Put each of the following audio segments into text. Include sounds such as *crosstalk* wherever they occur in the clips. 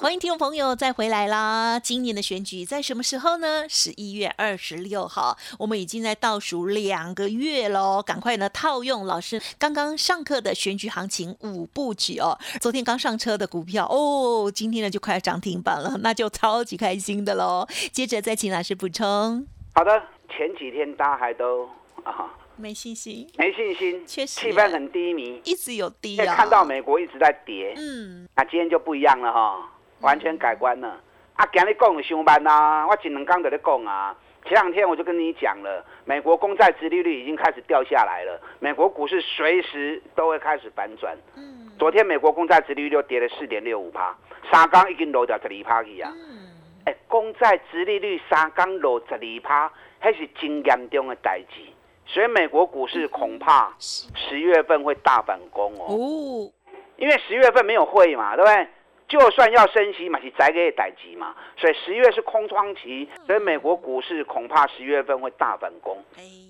欢迎听众朋友再回来啦！今年的选举在什么时候呢？十一月二十六号，我们已经在倒数两个月喽，赶快呢套用老师刚刚上课的选举行情五部曲哦。昨天刚上车的股票哦，今天呢就快要涨停板了，那就超级开心的喽。接着再请老师补充。好的，前几天大家还都啊。没信心，没信心，确实气氛很低迷，一直有低啊。看到美国一直在跌，嗯，那今天就不一样了哈，完全改观了。啊，今日讲上班呐，我前两刚在咧讲啊。前两天我就跟你讲了，美国公债殖利率已经开始掉下来了，美国股市随时都会开始反转。嗯，昨天美国公债殖利率就跌了四点六五趴，三刚已经落掉十二趴去啊。嗯，哎，公债殖利率三刚落十二趴，还是真严重的代志。所以美国股市恐怕十月份会大反攻哦，因为十月份没有会嘛，对不对？就算要升息嘛，是宅给逮急嘛，所以十月是空窗期，所以美国股市恐怕十月份会大反攻。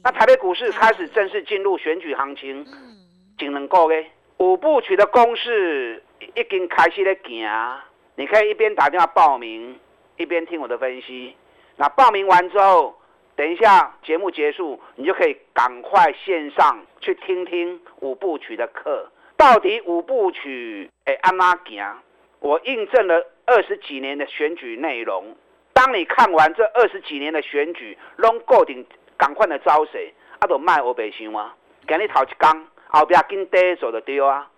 那台北股市开始正式进入选举行情，仅能够嘞五部曲的攻势已经开始在行，你可以一边打电话报名，一边听我的分析。那报名完之后。等一下，节目结束，你就可以赶快线上去听听五部曲的课。到底五部曲诶，安哪行？我印证了二十几年的选举内容。当你看完这二十几年的选举，拢固定赶快的招谁？啊，都卖我白想啊！今日头一工，后边跟第走的对啊！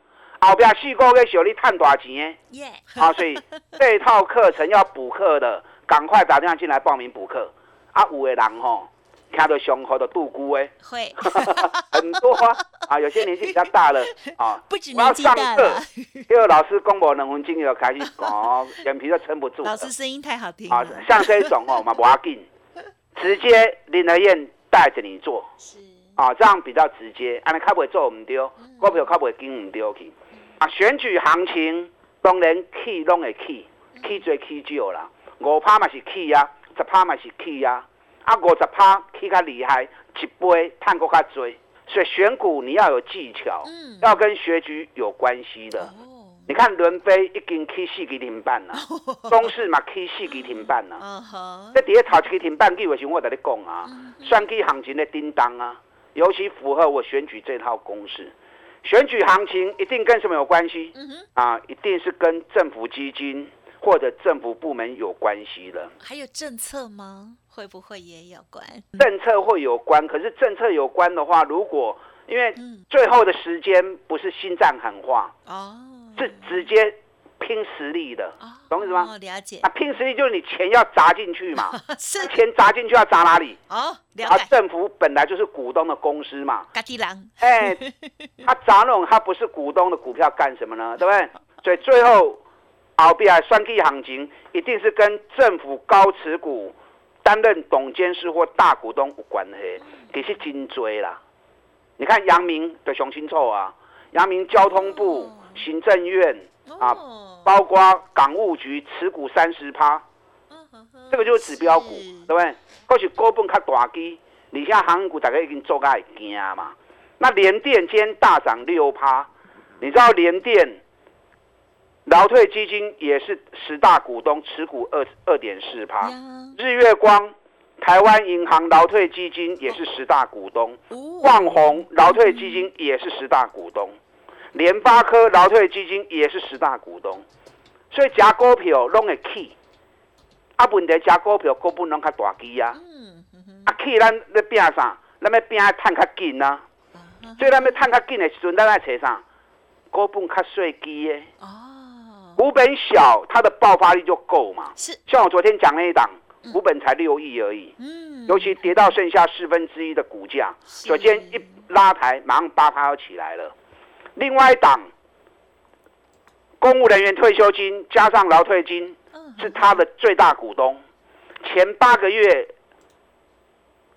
后边四个月小你赚大钱？耶！啊，所以这套课程要补课的，赶快打电话进来报名补课。啊，有的人吼，听到上课的杜姑诶，会 *laughs* 很多啊，有些年纪比较大了 *laughs* 啊，不止年纪大了，*laughs* 因为老师公布两分钟就开始讲，*laughs* 眼皮都撑不住。老师声音太好听啊，像这种哦，嘛不要紧，直接林德燕带着你做，是啊，这样比较直接，安尼较不会做唔对，股票较不会跟唔丢去。啊，选举行情当然起拢会起，起最起少啦，五趴嘛是起啊。十趴嘛是起啊，啊五十趴起较厉害，一杯探过较多，所以选股你要有技巧，要跟学局有关系的。你看伦飞已经 K 四给停半了，*laughs* 中市嘛 K 四给停半了。嗯这底下炒一个停半，为什么我在你讲啊？算计行情的叮当啊，尤其符合我选举这套公式。选举行情一定跟什么有关系？啊，一定是跟政府基金。或者政府部门有关系的，还有政策吗？会不会也有关？政策会有关，可是政策有关的话，如果因为最后的时间不是心脏喊话哦，是直接拼实力的，懂我意思吗？了解。啊，拼实力就是你钱要砸进去嘛，*laughs* 是钱砸进去要砸哪里？哦，了解。政府本来就是股东的公司嘛，嘎地狼。哎，他砸那种他不是股东的股票干什么呢？对不对？所以最后。后边双 K 行情一定是跟政府高持股、担任董监事或大股东有关系，其实真多啦。你看阳明的熊清楚啊，阳明交通部、行政院啊，包括港务局持股三十趴，这个就是指标股，对不对？或许股本较大基，你现在航股大概已经做个惊嘛。那联电今天大涨六趴，你知道联电？劳退基金也是十大股东，持股二二点四趴。日月光、台湾银行劳退基金也是十大股东。旺宏劳退基金也是十大股东。联发科劳退基金也是十大股东。所以加股票拢会起，啊，问题加股票股本拢较大机啊。啊，起咱咧拼啥？咱要拼赚较紧啊。所以咱要赚较紧的时阵，咱来找啥？股本较细机的。股本小，它的爆发力就够嘛。是，像我昨天讲那一档，股本才六亿而已。嗯，尤其跌到剩下四分之一的股价，首先一拉抬，马上八趴要起来了。另外一档，公务人员退休金加上劳退金，是它的最大股东。前八个月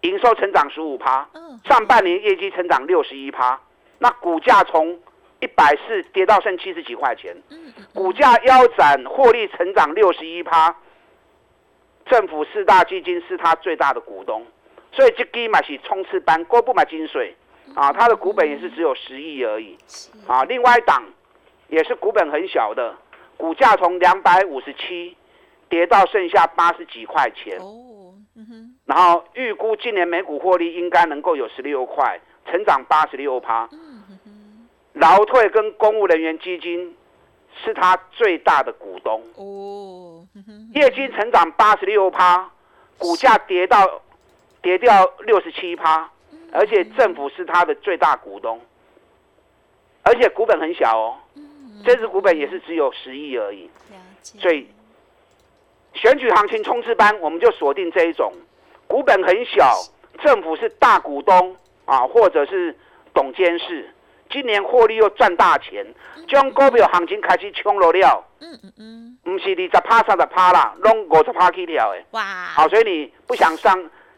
营收成长十五趴，上半年业绩成长六十一趴，那股价从。一百四跌到剩七十几块钱，股价腰斩，获利成长六十一趴。政府四大基金是他最大的股东，所以这基嘛是冲刺班，过不买金水啊，它的股本也是只有十亿而已啊。另外一档也是股本很小的股价从两百五十七跌到剩下八十几块钱。然后预估今年每股获利应该能够有十六块，成长八十六趴。劳退跟公务人员基金是他最大的股东，哦，*laughs* 业绩成长八十六趴，股价跌到跌掉六十七趴，而且政府是他的最大股东，而且股本很小哦，这支股本也是只有十亿而已，所以选举行情冲刺班我们就锁定这一种，股本很小，政府是大股东啊，或者是董监事，今年获利又赚大钱，将股票行情开始冲落了，嗯嗯嗯，唔是二十趴三十趴啦，拢五十趴起跳的。哇，好，所以你不想上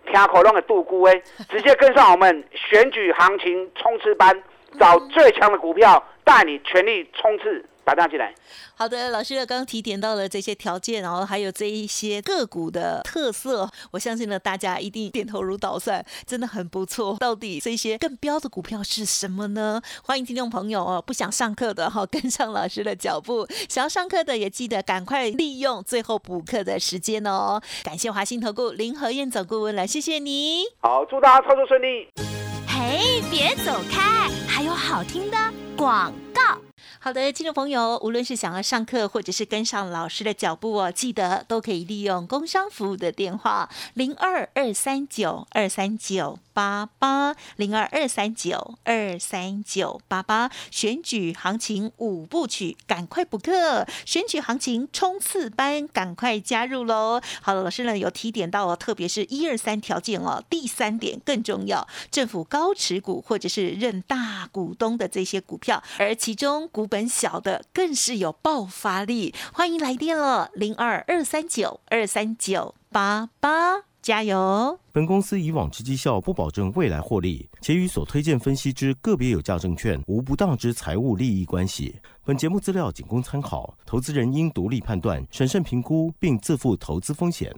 听口弄的杜姑哎，*laughs* 直接跟上我们选举行情冲刺班，找最强的股票，带你全力冲刺，打电话进来。好的，老师刚刚提点到了这些条件，然后还有这一些个股的特色，我相信呢，大家一定点头如捣蒜，真的很不错。到底这些更标的股票是什么呢？欢迎听众朋友哦，不想上课的哈，跟上老师的脚步；想要上课的也记得赶快利用最后补课的时间哦。感谢华信投顾林和燕总顾问了，谢谢你。好，祝大家操作顺利。嘿，别走开，还有好听的广告。好的，听众朋友，无论是想要上课或者是跟上老师的脚步哦，记得都可以利用工商服务的电话零二二三九二三九八八零二二三九二三九八八。选举行情五部曲，赶快补课！选举行情冲刺班，赶快加入喽！好了，老师呢有提点到哦，特别是一二三条件哦，第三点更重要，政府高持股或者是认大股东的这些股票，而其中股本小的更是有爆发力。欢迎来电了，零二二三九二三九八八，加油！本公司以往之绩效不保证未来获利，且与所推荐分析之个别有价证券无不当之财务利益关系。本节目资料仅供参考，投资人应独立判断、审慎评估，并自负投资风险。